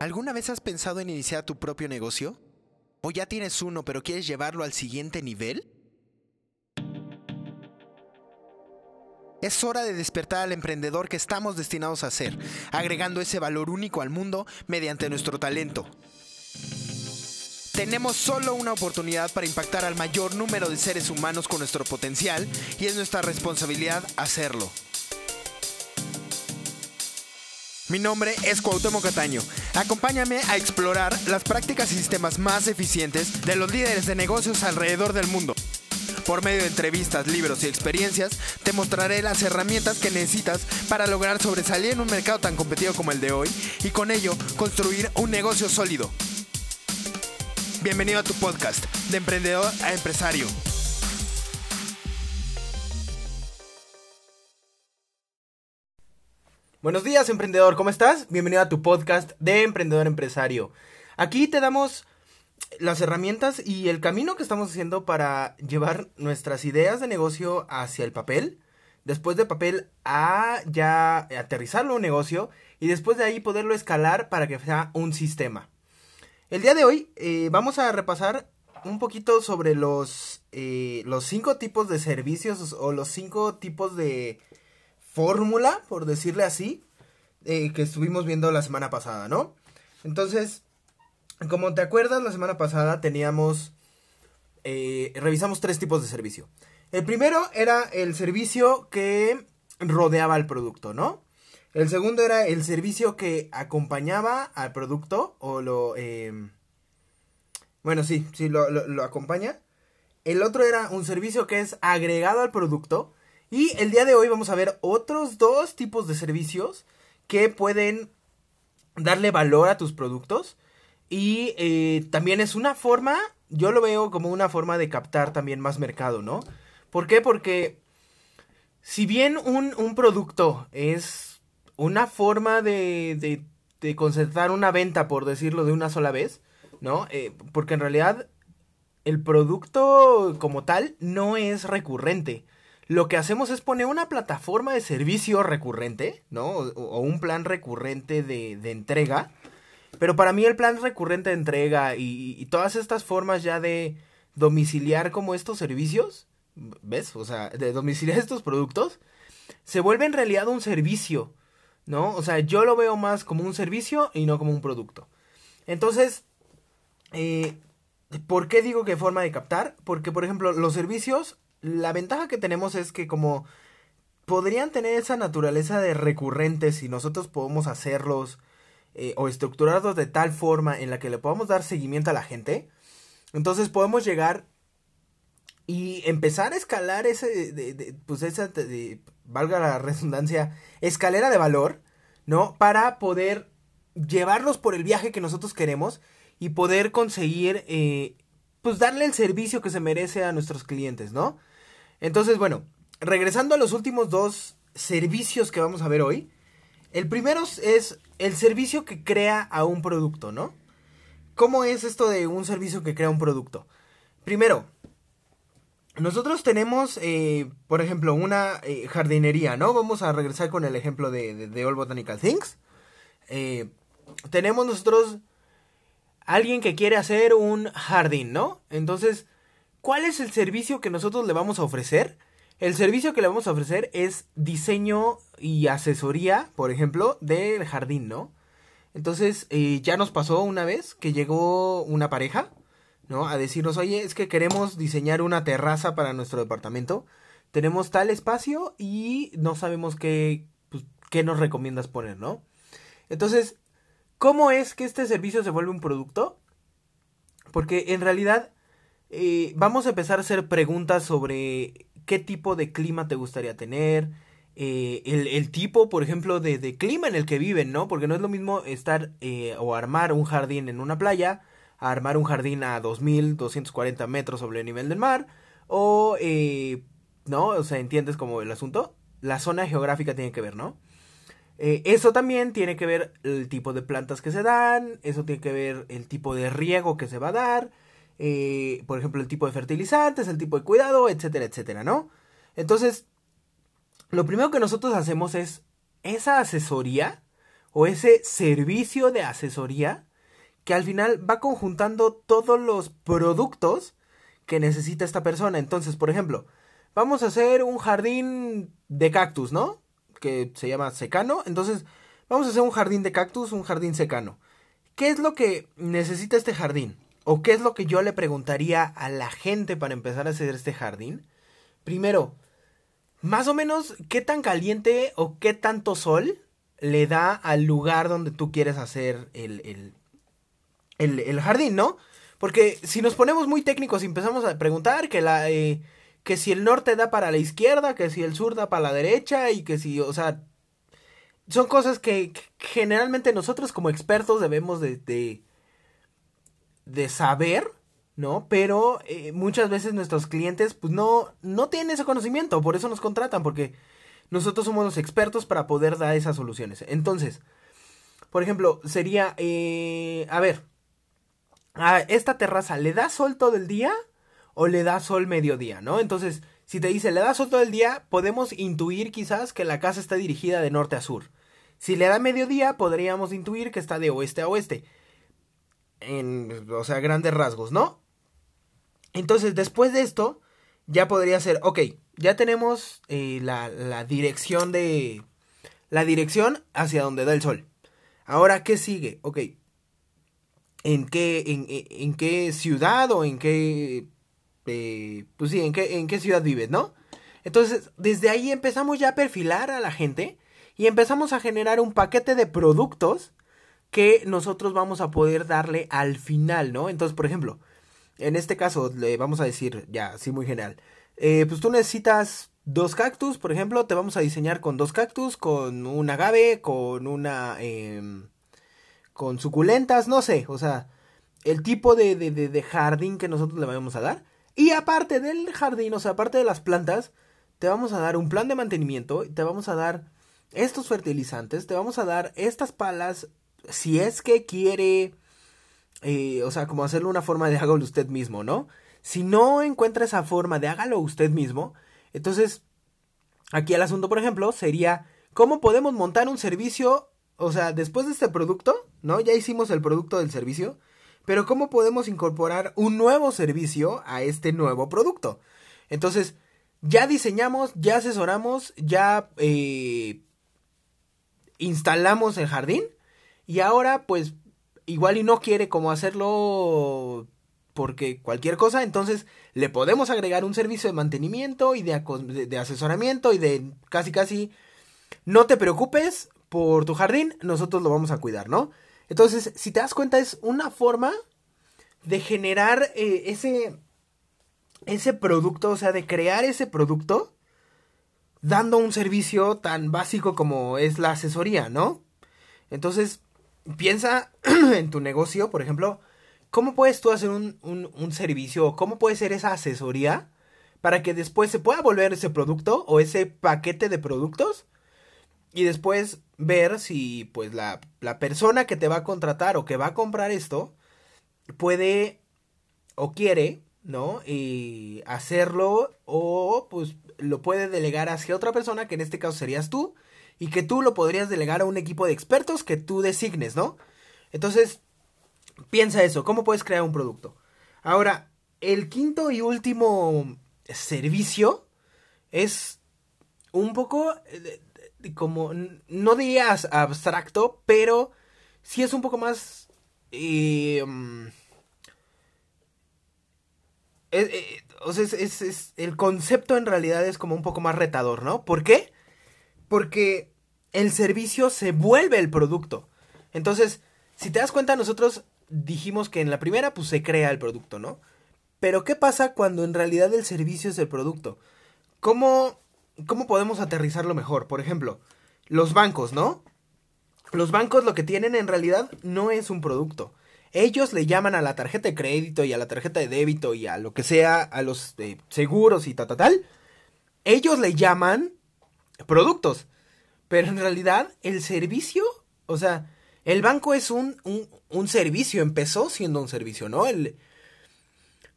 ¿Alguna vez has pensado en iniciar tu propio negocio? ¿O ya tienes uno pero quieres llevarlo al siguiente nivel? Es hora de despertar al emprendedor que estamos destinados a ser, agregando ese valor único al mundo mediante nuestro talento. Tenemos solo una oportunidad para impactar al mayor número de seres humanos con nuestro potencial y es nuestra responsabilidad hacerlo. Mi nombre es Cuauhtémoc Cataño. Acompáñame a explorar las prácticas y sistemas más eficientes de los líderes de negocios alrededor del mundo. Por medio de entrevistas, libros y experiencias, te mostraré las herramientas que necesitas para lograr sobresalir en un mercado tan competido como el de hoy y con ello construir un negocio sólido. Bienvenido a tu podcast, de emprendedor a empresario. Buenos días, emprendedor, ¿cómo estás? Bienvenido a tu podcast de Emprendedor Empresario. Aquí te damos las herramientas y el camino que estamos haciendo para llevar nuestras ideas de negocio hacia el papel, después de papel a ya aterrizarlo a un negocio y después de ahí poderlo escalar para que sea un sistema. El día de hoy eh, vamos a repasar un poquito sobre los, eh, los cinco tipos de servicios o los cinco tipos de fórmula, por decirle así, eh, que estuvimos viendo la semana pasada, ¿no? Entonces, como te acuerdas, la semana pasada teníamos, eh, revisamos tres tipos de servicio. El primero era el servicio que rodeaba al producto, ¿no? El segundo era el servicio que acompañaba al producto o lo... Eh, bueno, sí, sí, lo, lo acompaña. El otro era un servicio que es agregado al producto. Y el día de hoy vamos a ver otros dos tipos de servicios que pueden darle valor a tus productos. Y eh, también es una forma, yo lo veo como una forma de captar también más mercado, ¿no? ¿Por qué? Porque si bien un, un producto es una forma de, de, de, concentrar una venta, por decirlo de una sola vez, ¿no? Eh, porque en realidad el producto como tal no es recurrente lo que hacemos es poner una plataforma de servicio recurrente, ¿no? O, un plan recurrente de, de, entrega. Pero para mí el plan recurrente de entrega y, y, todas estas formas ya de domiciliar como estos servicios, ¿ves? O sea, de domiciliar estos productos, se vuelve en realidad un servicio, ¿no? O sea, yo lo veo más como un servicio y no como un producto. Entonces, eh, ¿por qué digo que forma de captar? Porque, por ejemplo, los servicios la ventaja que tenemos es que como podrían tener esa naturaleza de recurrentes y nosotros podemos hacerlos eh, o estructurarlos de tal forma en la que le podamos dar seguimiento a la gente, entonces podemos llegar y empezar a escalar ese, de, pues esa, de, valga la redundancia, escalera de valor, ¿no? Para poder llevarlos por el viaje que nosotros queremos y poder conseguir, eh, pues darle el servicio que se merece a nuestros clientes, ¿no? Entonces, bueno, regresando a los últimos dos servicios que vamos a ver hoy. El primero es el servicio que crea a un producto, ¿no? ¿Cómo es esto de un servicio que crea un producto? Primero, nosotros tenemos, eh, por ejemplo, una eh, jardinería, ¿no? Vamos a regresar con el ejemplo de, All Botanical Things. Eh, tenemos nosotros alguien que quiere hacer un jardín, ¿no? Entonces, ¿Cuál es el servicio que nosotros le vamos a ofrecer? El servicio que le vamos a ofrecer es diseño y asesoría, por ejemplo, del jardín, ¿no? Entonces, eh, ya nos pasó una vez que llegó una pareja, ¿no? A decirnos, oye, es que queremos diseñar una terraza para nuestro departamento. Tenemos tal espacio y no sabemos qué, pues, qué nos recomiendas poner, ¿no? Entonces, ¿cómo es que este servicio se vuelve un producto? Porque en realidad eh, vamos a empezar a hacer preguntas sobre qué tipo de clima te gustaría tener, eh, el, tipo, por ejemplo, de, de, clima en el que viven, ¿no? Porque no es lo mismo estar eh, o armar un jardín en una playa, armar un jardín a 2240 metros sobre el nivel del mar, o, eh, ¿no? O sea, ¿entiendes como el asunto? La zona geográfica tiene que ver, ¿no? Eso también tiene que ver el tipo de plantas que se dan, eso tiene que ver el tipo de riego que se va a dar, eh, por ejemplo, el tipo de fertilizantes, el tipo de cuidado, etcétera, etcétera, ¿no? Entonces, lo primero que nosotros hacemos es esa asesoría, o ese servicio de asesoría que al final va conjuntando todos los productos que necesita esta persona. Entonces, por ejemplo, vamos a hacer un jardín de cactus, ¿no? Que se llama secano. Entonces, vamos a hacer un jardín de cactus, un jardín secano. ¿Qué es lo que necesita este jardín? ¿O qué es lo que yo le preguntaría a la gente para empezar a hacer este jardín? Primero, más o menos, ¿qué tan caliente o qué tanto sol le da al lugar donde tú quieres hacer el, el, el, jardín, ¿no? Porque si nos ponemos muy técnicos y empezamos a preguntar que la... Eh, que si el norte da para la izquierda, que si el sur da para la derecha y que si, o sea, son cosas que, generalmente nosotros como expertos debemos de, de, saber, ¿no? Pero eh, muchas veces nuestros clientes pues no, no tienen ese conocimiento, por eso nos contratan, porque nosotros somos los expertos para poder dar esas soluciones. Entonces, por ejemplo, sería, eh, a ver, a esta terraza, ¿le da sol todo el día o le da sol mediodía, ¿no? Entonces, si te dice, le da sol todo el día, podemos intuir quizás que la casa está dirigida de norte a sur. Si le da mediodía, podríamos intuir que está de oeste a oeste. En, o sea, grandes rasgos, ¿no? Entonces, después de esto, ya podría ser, ok, ya tenemos eh, la, la dirección de... La dirección hacia donde da el sol. Ahora, ¿qué sigue? Ok. ¿En qué, en, qué ciudad o en qué... Eh, pues sí, en qué, en qué ciudad vives, ¿no? Entonces, desde ahí empezamos ya a perfilar a la gente y empezamos a generar un paquete de productos que nosotros vamos a poder darle al final, ¿no? Entonces, por ejemplo, en este caso le vamos a decir, ya, así muy general, eh, pues tú necesitas dos cactus, por ejemplo, te vamos a diseñar con dos cactus, con un agave, con una... Em, con suculentas, no sé, o sea, el tipo de, de, de, jardín que nosotros le vamos a dar. Y aparte del jardín, o sea, aparte de las plantas, te vamos a dar un plan de mantenimiento, te vamos a dar estos fertilizantes, te vamos a dar estas palas si es que quiere, eh, o sea, como hacerlo una forma de hágalo usted mismo, ¿no? Si no encuentra esa forma de hágalo usted mismo, entonces aquí el asunto, por ejemplo, sería cómo podemos montar un servicio, o sea, después de este producto, ¿no? Ya hicimos el producto del servicio, pero cómo podemos incorporar un nuevo servicio a este nuevo producto. Entonces, ya diseñamos, ya asesoramos, ya eh, instalamos el jardín y ahora pues igual y no quiere como hacerlo porque cualquier cosa, entonces le podemos agregar un servicio de mantenimiento y de, asesoramiento y de casi casi no te preocupes por tu jardín, nosotros lo vamos a cuidar, ¿no? Entonces, si te das cuenta, es una forma de generar eh, ese, ese producto, o sea, de crear ese producto dando un servicio tan básico como es la asesoría, ¿no? Entonces, piensa en tu negocio, por ejemplo, ¿cómo puedes tú hacer un, un, servicio cómo puede ser esa asesoría para que después se pueda volver ese producto o ese paquete de productos y después ver si pues la, la persona que te va a contratar o que va a comprar esto puede o quiere ¿no? Y hacerlo o pues lo puede delegar hacia otra persona, que en este caso serías tú, y que tú lo podrías delegar a un equipo de expertos que tú designes, ¿no? Entonces, piensa eso, ¿cómo puedes crear un producto? Ahora, el quinto y último servicio es un poco eh, como, no dirías abstracto, pero sí es un poco más... Eh, o sea, es, el concepto en realidad es como un poco más retador, ¿no? ¿Por qué? Porque el servicio se vuelve el producto. Entonces, si te das cuenta, nosotros dijimos que en la primera, pues se crea el producto, ¿no? Pero ¿qué pasa cuando en realidad el servicio es el producto? ¿Cómo, cómo podemos aterrizarlo mejor? Por ejemplo, los bancos, ¿no? Los bancos lo que tienen en realidad no es un producto. Ellos le llaman a la tarjeta de crédito y a la tarjeta de débito y a lo que sea, a los eh, seguros y tal, tal, tal. Ellos le llaman productos. Pero en realidad el servicio, o sea, el banco es un, un, servicio, empezó siendo un servicio, ¿no? El,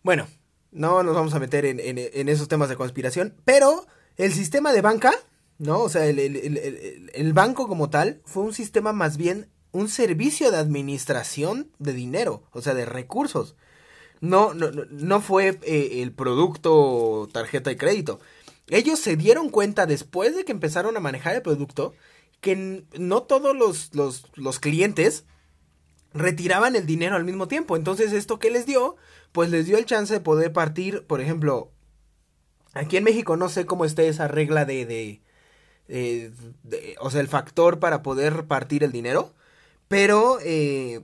bueno, no nos vamos a meter en, en, esos temas de conspiración, pero el sistema de banca, ¿no? O sea, el, el, el, el, banco como tal fue un sistema más bien un servicio de administración de dinero, o sea, de recursos. No, no, no fue eh, el producto tarjeta de crédito. Ellos se dieron cuenta después de que empezaron a manejar el producto que no todos los, los, los clientes retiraban el dinero al mismo tiempo. Entonces, ¿esto qué les dio? Pues les dio el chance de poder partir, por ejemplo, aquí en México no sé cómo esté esa regla de, de, de, o sea, el factor para poder partir el dinero, pero eh,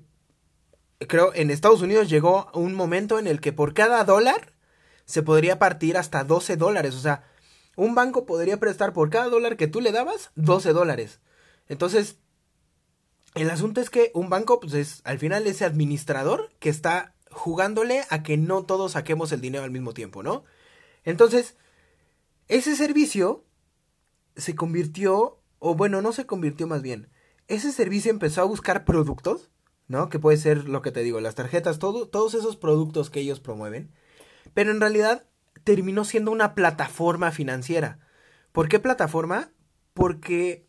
creo en Estados Unidos llegó un momento en el que por cada dólar se podría partir hasta 12 dólares, o sea, un banco podría prestar por cada dólar que tú le dabas 12 dólares. Entonces, el asunto es que un banco, pues es al final ese administrador que está jugándole a que no todos saquemos el dinero al mismo tiempo, ¿no? Entonces, ese servicio se convirtió, o bueno, no se convirtió más bien, ese servicio empezó a buscar productos, ¿no? Que puede ser lo que te digo, las tarjetas, todo, todos esos productos que ellos promueven, pero en realidad terminó siendo una plataforma financiera. ¿Por qué plataforma? Porque,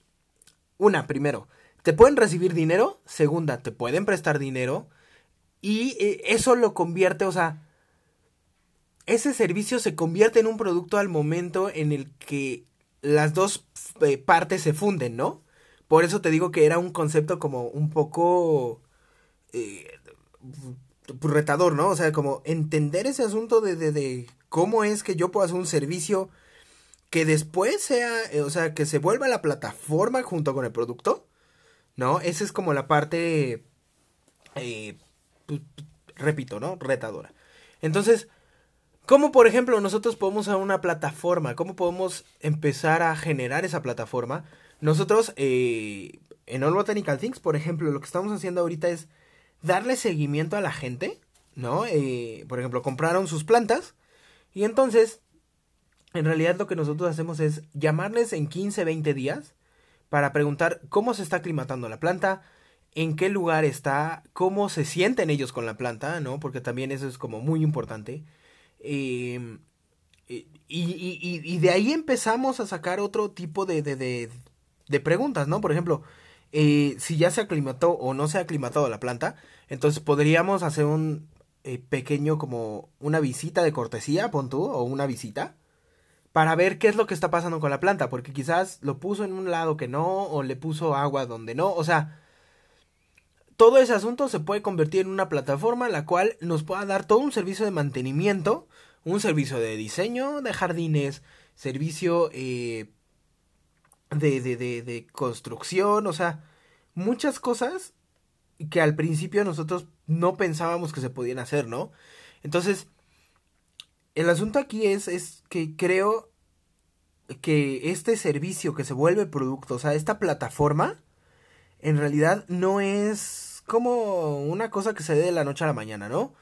una, primero, te pueden recibir dinero, segunda, te pueden prestar dinero y eh, eso lo convierte, o sea, ese servicio se convierte en un producto al momento en el que las dos eh, partes se funden, ¿no? Por eso te digo que era un concepto como un poco eh, retador, ¿no? O sea, como entender ese asunto de, de, de, cómo es que yo puedo hacer un servicio que después sea, o sea, que se vuelva la plataforma junto con el producto ¿no? Esa es como la parte, eh, pues, repito, ¿no? Retadora. Entonces, ¿cómo, por ejemplo, nosotros podemos hacer una plataforma? ¿Cómo podemos empezar a generar esa plataforma? Nosotros, eh, en All Botanical Things, por ejemplo, lo que estamos haciendo ahorita es darle seguimiento a la gente, ¿no? Eh, por ejemplo, compraron sus plantas y entonces, en realidad lo que nosotros hacemos es llamarles en 15, 20 días para preguntar cómo se está aclimatando la planta, en qué lugar está, cómo se sienten ellos con la planta, ¿no? Porque también eso es como muy importante. Em, y, y, y, de ahí empezamos a sacar otro tipo de, de, de, de preguntas, ¿no? Por ejemplo, eh, si ya se aclimató o no se ha aclimatado la planta, entonces podríamos hacer un eh, pequeño como una visita de cortesía, pon tú, o una visita, para ver qué es lo que está pasando con la planta, porque quizás lo puso en un lado que no, o le puso agua donde no, o sea, todo ese asunto se puede convertir en una plataforma la cual nos pueda dar todo un servicio de mantenimiento, un servicio de diseño de jardines, servicio eh, de, de, de, de construcción, o sea, muchas cosas que al principio nosotros no pensábamos que se podían hacer, ¿no? Entonces, el asunto aquí es, es que creo que este servicio que se vuelve producto, o sea, esta plataforma, en realidad no es como una cosa que se dé de la noche a la mañana, ¿no?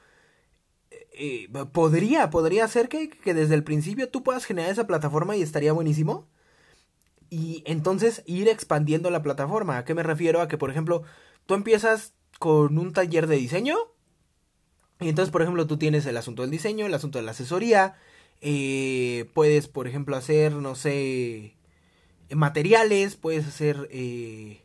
Eh, eh, podría, podría ser que, que desde el principio tú puedas generar esa plataforma y estaría buenísimo. Y entonces ir expandiendo la plataforma. ¿A qué me refiero? A que, por ejemplo, tú empiezas con un taller de diseño. Y entonces, por ejemplo, tú tienes el asunto del diseño, el asunto de la asesoría, eh, puedes, por ejemplo, hacer, no sé, materiales, puedes hacer eh,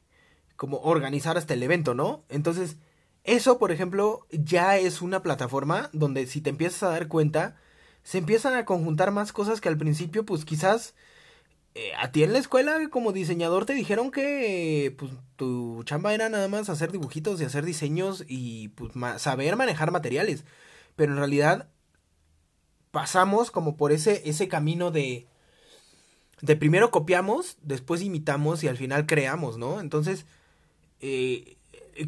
como organizar hasta el evento, ¿no? Entonces, eso, por ejemplo, ya es una plataforma donde si te empiezas a dar cuenta, se empiezan a conjuntar más cosas que al principio, pues quizás eh, a ti en la escuela como diseñador te dijeron que pues tu chamba era nada más hacer dibujitos y hacer diseños y pues saber manejar materiales. Pero en realidad pasamos como por ese, ese camino de, de primero copiamos, después imitamos y al final creamos, ¿no? Entonces, eh,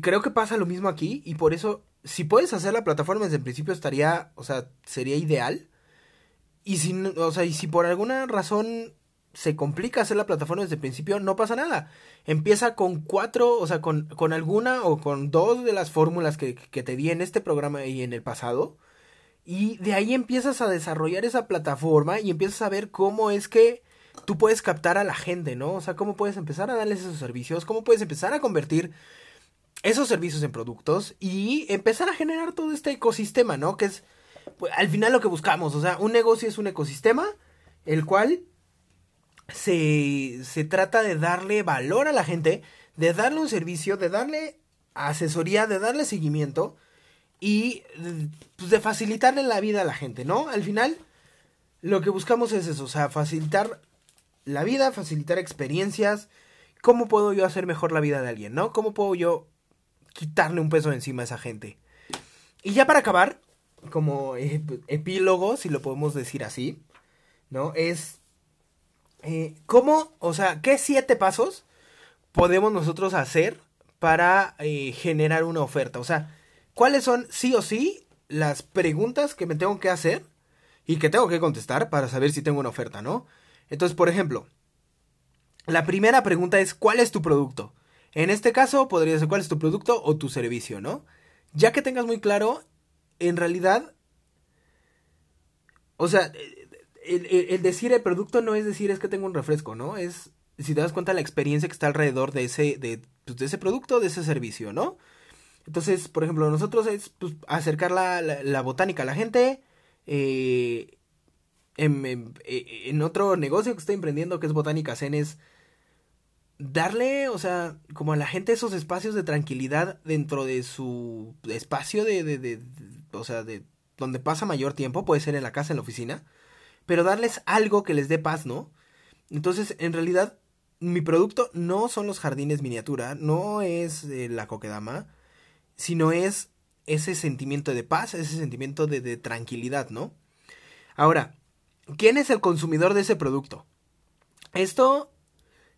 creo que pasa lo mismo aquí y por eso, si puedes hacer la plataforma desde el principio estaría, o sea, sería ideal. Y si, o sea, y si por alguna razón se complica hacer la plataforma desde el principio, no pasa nada. Empieza con cuatro, o sea, con, con alguna o con dos de las fórmulas que, te di en este programa y en el pasado y de ahí empiezas a desarrollar esa plataforma y empiezas a ver cómo es que tú puedes captar a la gente, ¿no? O sea, cómo puedes empezar a darles esos servicios, cómo puedes empezar a convertir esos servicios en productos y empezar a generar todo este ecosistema, ¿no? Que es pues, al final lo que buscamos, o sea, un negocio es un ecosistema el cual se, se trata de darle valor a la gente, de darle un servicio, de darle asesoría, de darle seguimiento y pues, de facilitarle la vida a la gente, ¿no? Al final, lo que buscamos es eso, o sea, facilitar la vida, facilitar experiencias. ¿Cómo puedo yo hacer mejor la vida de alguien, no? ¿Cómo puedo yo quitarle un peso encima a esa gente? Y ya para acabar, como epílogo, si lo podemos decir así, ¿no? Es eh, cómo, o sea, qué siete pasos podemos nosotros hacer para eh, generar una oferta. O sea, cuáles son sí o sí las preguntas que me tengo que hacer y que tengo que contestar para saber si tengo una oferta, ¿no? Entonces, por ejemplo, la primera pregunta es ¿cuál es tu producto? En este caso podría ser cuál es tu producto o tu servicio, ¿no? Ya que tengas muy claro, en realidad, o sea, el, decir el producto no es decir es que tengo un refresco, ¿no? Es, si te das cuenta, la experiencia que está alrededor de ese, de, pues, de ese producto, de ese servicio, ¿no? Entonces, por ejemplo, nosotros es pues, acercar la, la, botánica a la gente. Eh, eh, en, otro negocio que estoy emprendiendo, que es Botánica Zen, es darle, o sea, como a la gente esos espacios de tranquilidad dentro de su espacio de, de, de, o sea, de donde pasa mayor tiempo, puede ser en la casa, en la oficina, pero darles algo que les dé paz, ¿no? Entonces, en realidad, mi producto no son los jardines miniatura, no es eh, la coquedama, sino es ese sentimiento de paz, ese sentimiento de, tranquilidad, ¿no? Ahora, ¿quién es el consumidor de ese producto? Esto,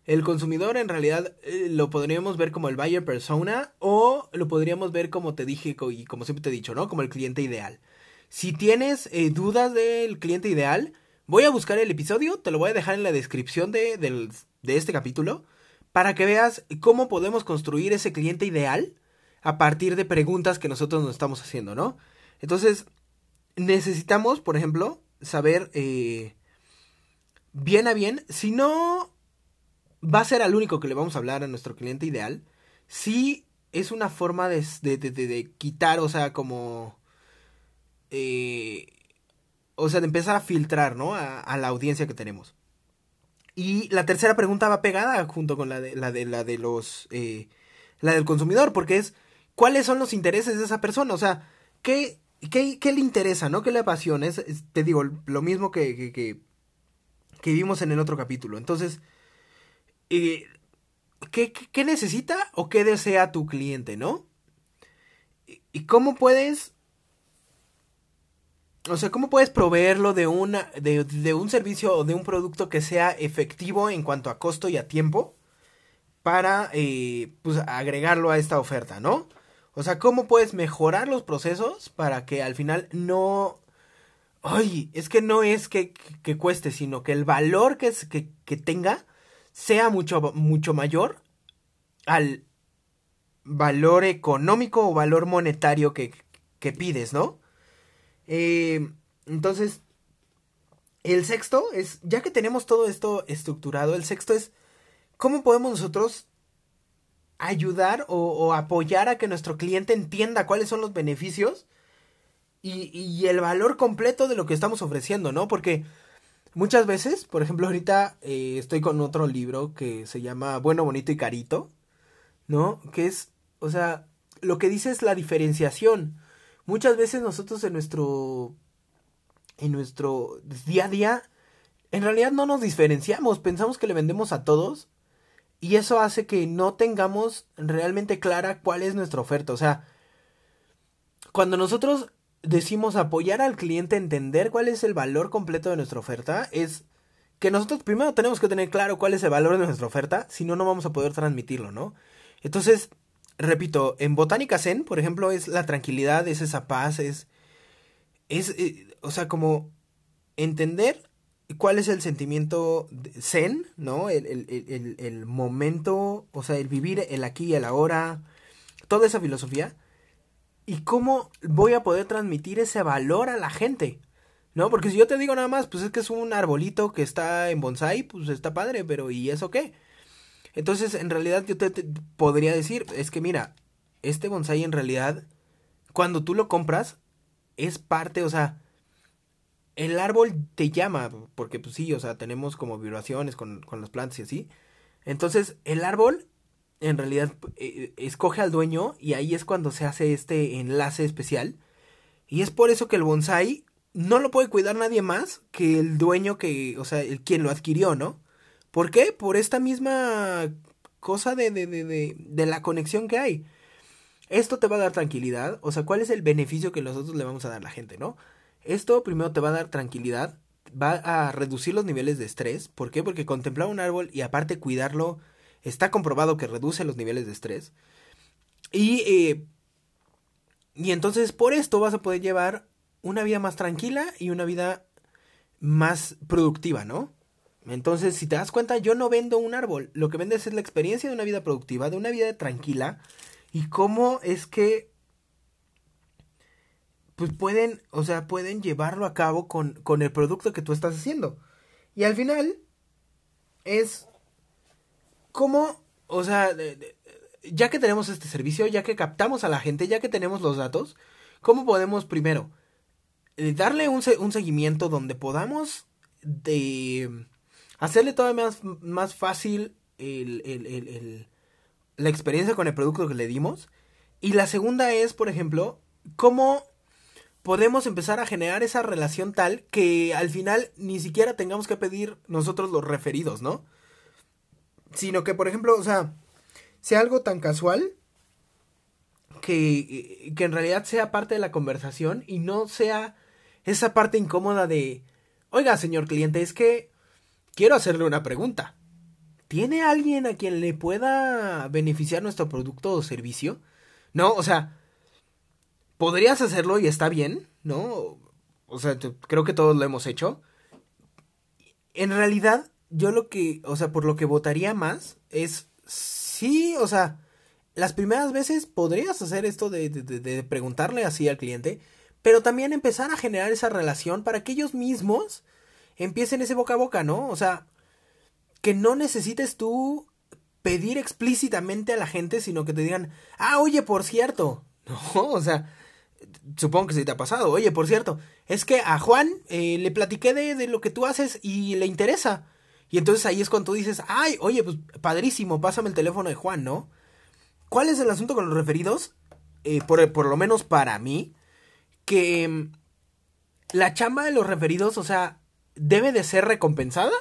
el consumidor en realidad eh, lo podríamos ver como el buyer persona o lo podríamos ver como te dije y como siempre te he dicho, ¿no? Como el cliente ideal. Si tienes eh, dudas del cliente ideal, voy a buscar el episodio, te lo voy a dejar en la descripción de, de este capítulo, para que veas cómo podemos construir ese cliente ideal a partir de preguntas que nosotros nos estamos haciendo, ¿no? Entonces, necesitamos, por ejemplo, saber eh, bien a bien, si no va a ser al único que le vamos a hablar a nuestro cliente ideal, si es una forma de, de, de, quitar, o sea, como... Eh, o sea, de empezar a filtrar, ¿no? A, la audiencia que tenemos. Y la tercera pregunta va pegada junto con la de, la de, la de los... Eh, la del consumidor, porque es cuáles son los intereses de esa persona, o sea, qué, qué, qué le interesa, ¿no? ¿Qué le apasiona? Es, te digo, lo mismo que, que, que, vimos en el otro capítulo. Entonces, eh, ¿qué, ¿qué, necesita o qué desea tu cliente, no? ¿Y cómo puedes... O sea, ¿cómo puedes proveerlo de, una, de, de un servicio o de un producto que sea efectivo en cuanto a costo y a tiempo para eh, pues, agregarlo a esta oferta, ¿no? O sea, ¿cómo puedes mejorar los procesos para que al final no... Ay, es que no es que, que, cueste, sino que el valor que, es, que, que tenga sea mucho, mucho mayor al valor económico o valor monetario que, que pides, ¿no? Eh, entonces, el sexto es, ya que tenemos todo esto estructurado, el sexto es, ¿cómo podemos nosotros ayudar o, apoyar a que nuestro cliente entienda cuáles son los beneficios y, el valor completo de lo que estamos ofreciendo, ¿no? Porque muchas veces, por ejemplo, ahorita eh, estoy con otro libro que se llama Bueno, Bonito y Carito, ¿no? Que es, o sea, lo que dice es la diferenciación. Muchas veces nosotros en nuestro en nuestro día a día en realidad no nos diferenciamos, pensamos que le vendemos a todos y eso hace que no tengamos realmente clara cuál es nuestra oferta. O sea, cuando nosotros decimos apoyar al cliente entender cuál es el valor completo de nuestra oferta, es que nosotros primero tenemos que tener claro cuál es el valor de nuestra oferta, si no, no vamos a poder transmitirlo, ¿no? Entonces, repito, en Botánica Zen, por ejemplo, es la tranquilidad, es esa paz, es, es, eh, o sea, como entender cuál es el sentimiento zen, ¿no? El, el, el, momento, o sea, el vivir el aquí y el ahora, toda esa filosofía. Y cómo voy a poder transmitir ese valor a la gente, ¿no? Porque si yo te digo nada más, pues es que es un arbolito que está en bonsai, pues está padre, pero ¿y eso qué? Entonces, en realidad yo te, podría decir, es que mira, este bonsai en realidad, cuando tú lo compras, es parte, o sea, el árbol te llama, porque pues sí, o sea, tenemos como vibraciones con, con las plantas y así. Entonces, el árbol en realidad eh, escoge al dueño y ahí es cuando se hace este enlace especial. Y es por eso que el bonsai no lo puede cuidar nadie más que el dueño que, o sea, el quien lo adquirió, ¿no? ¿Por qué? Por esta misma cosa de, de, de, de, la conexión que hay. Esto te va a dar tranquilidad, o sea, ¿cuál es el beneficio que nosotros le vamos a dar a la gente, no? Esto primero te va a dar tranquilidad, va a reducir los niveles de estrés. ¿Por qué? Porque contemplar un árbol y aparte cuidarlo está comprobado que reduce los niveles de estrés. Y, eh, y entonces por esto vas a poder llevar una vida más tranquila y una vida más productiva, ¿no? Entonces, si te das cuenta, yo no vendo un árbol. Lo que vendes es la experiencia de una vida productiva, de una vida tranquila. Y cómo es que pues pueden, o sea, pueden llevarlo a cabo con, con el producto que tú estás haciendo. Y al final es como, o sea, ya que tenemos este servicio, ya que captamos a la gente, ya que tenemos los datos, ¿cómo podemos primero eh, darle un, un seguimiento donde podamos de hacerle todavía más, más fácil el, el, el, la experiencia con el producto que le dimos? Y la segunda es, por ejemplo, cómo podemos empezar a generar esa relación tal que al final ni siquiera tengamos que pedir nosotros los referidos, ¿no? Sino que, por ejemplo, o sea, sea algo tan casual que, que en realidad sea parte de la conversación y no sea esa parte incómoda de, oiga, señor cliente, es que quiero hacerle una pregunta. ¿Tiene alguien a quien le pueda beneficiar nuestro producto o servicio? No, o sea, podrías hacerlo y está bien, ¿no? O sea, creo que todos lo hemos hecho. En realidad, yo lo que, o sea, por lo que votaría más es sí, o sea, las primeras veces podrías hacer esto de, de, preguntarle así al cliente, pero también empezar a generar esa relación para que ellos mismos empiecen ese boca a boca, ¿no? O sea, que no necesites tú pedir explícitamente a la gente, sino que te digan, ah, oye, por cierto, ¿no? O sea, supongo que se te ha pasado. Oye, por cierto, es que a Juan eh, le platiqué de, de, lo que tú haces y le interesa. Y entonces ahí es cuando tú dices, ay, oye, pues padrísimo, pásame el teléfono de Juan, ¿no? ¿Cuál es el asunto con los referidos? Eh, por, por, lo menos para mí, que mm, la chamba de los referidos, o sea, debe de ser recompensada,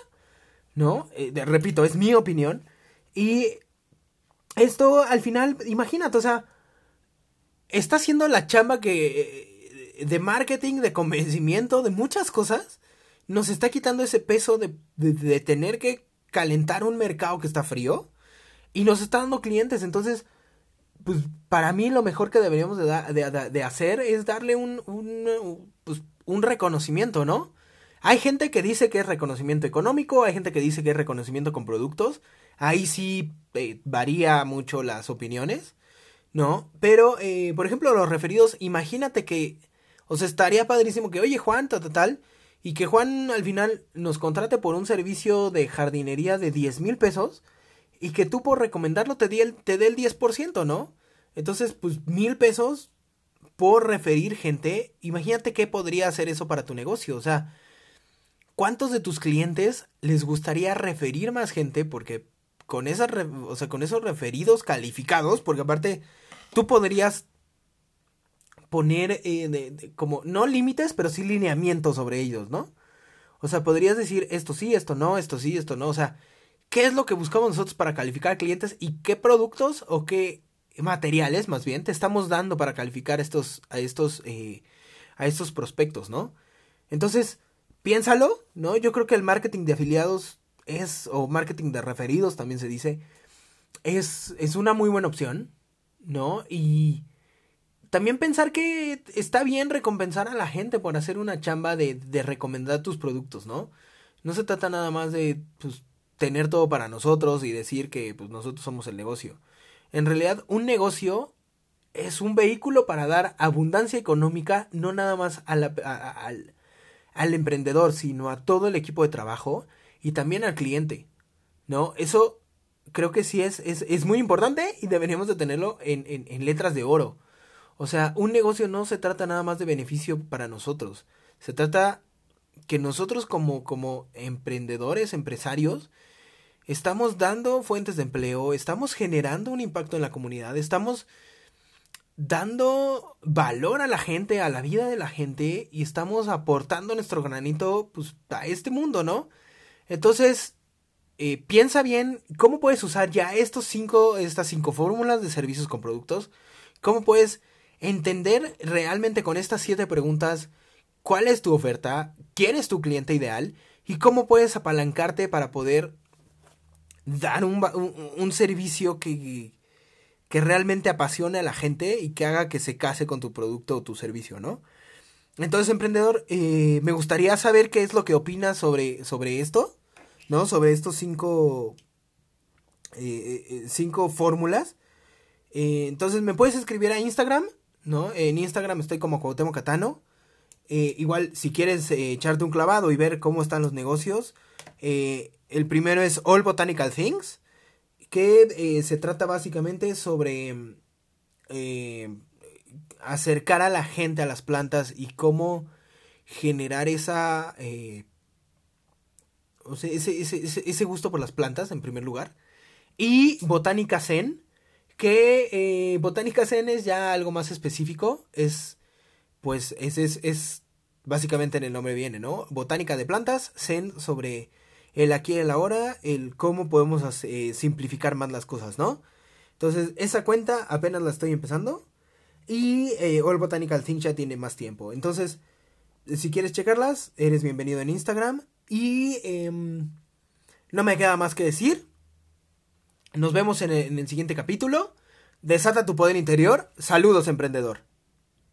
¿no? Eh, repito, es mi opinión. Y esto al final, imagínate, o sea, está haciendo la chamba que eh, de marketing, de convencimiento, de muchas cosas, nos está quitando ese peso de, de, tener que calentar un mercado que está frío y nos está dando clientes. Entonces, pues para mí lo mejor que deberíamos de, de hacer es darle un, un, pues, un reconocimiento, ¿no? Hay gente que dice que es reconocimiento económico, hay gente que dice que es reconocimiento con productos. Ahí sí eh, varía mucho las opiniones. ¿no? Pero, eh, por ejemplo, los referidos, imagínate que, o sea, estaría padrísimo que, oye, Juan, tal, tal, tal, y que Juan al final nos contrate por un servicio de jardinería de 10 mil pesos, y que tú por recomendarlo te dé el, te dé el 10%, ¿no? Entonces, pues, mil pesos por referir gente, imagínate qué podría hacer eso para tu negocio, o sea, ¿cuántos de tus clientes les gustaría referir más gente? Porque con esas, o sea, con esos referidos calificados, porque aparte tú podrías poner eh, como, no límites, pero sí lineamientos sobre ellos, ¿no? O sea, podrías decir esto sí, esto no, esto sí, esto no. O sea, ¿qué es lo que buscamos nosotros para calificar clientes y qué productos o qué materiales, más bien, te estamos dando para calificar estos, a estos, eh, a estos prospectos, ¿no? Entonces, piénsalo, ¿no? Yo creo que el marketing de afiliados es, o marketing de referidos también se dice, es, es una muy buena opción. ¿no? Y también pensar que está bien recompensar a la gente por hacer una chamba de, de recomendar tus productos, ¿no? No se trata nada más de pues, tener todo para nosotros y decir que pues, nosotros somos el negocio. En realidad, un negocio es un vehículo para dar abundancia económica, no nada más a la, al, al emprendedor, sino a todo el equipo de trabajo y también al cliente, ¿no? Eso creo que sí es, es, es muy importante y deberíamos de tenerlo en, en, en, letras de oro. O sea, un negocio no se trata nada más de beneficio para nosotros. Se trata que nosotros como, como emprendedores, empresarios, estamos dando fuentes de empleo, estamos generando un impacto en la comunidad, estamos dando valor a la gente, a la vida de la gente y estamos aportando nuestro granito pues, a este mundo, ¿no? Entonces, eh, piensa bien cómo puedes usar ya estos cinco, estas cinco fórmulas de servicios con productos, cómo puedes entender realmente con estas siete preguntas cuál es tu oferta, quién es tu cliente ideal y cómo puedes apalancarte para poder dar un, un servicio que, que realmente apasione a la gente y que haga que se case con tu producto o tu servicio, ¿no? Entonces, emprendedor, eh, me gustaría saber qué es lo que opinas sobre, sobre esto, ¿no? Sobre estos cinco, eh, eh, cinco fórmulas. entonces, me puedes escribir a Instagram, ¿no? En Instagram estoy como Cuauhtémoc Catano. igual, si quieres echarte un clavado y ver cómo están los negocios, el primero es All Botanical Things que eh, se trata básicamente sobre eh, acercar a la gente a las plantas y cómo generar esa, eh, o sea, ese, ese, gusto por las plantas en primer lugar. Y Botánica Zen, que Botánica Zen es ya algo más específico, es pues es, es, es básicamente en el nombre viene, ¿no? Botánica de plantas, Zen sobre el aquí y el ahora, el cómo podemos eh, simplificar más las cosas, ¿no? Entonces, esa cuenta apenas la estoy empezando. Y eh, All Botanical Things ya tiene más tiempo. Entonces, si quieres checarlas, eres bienvenido en Instagram. Y em, no me queda más que decir. Nos vemos en el siguiente capítulo. Desata tu poder interior. Saludos, emprendedor.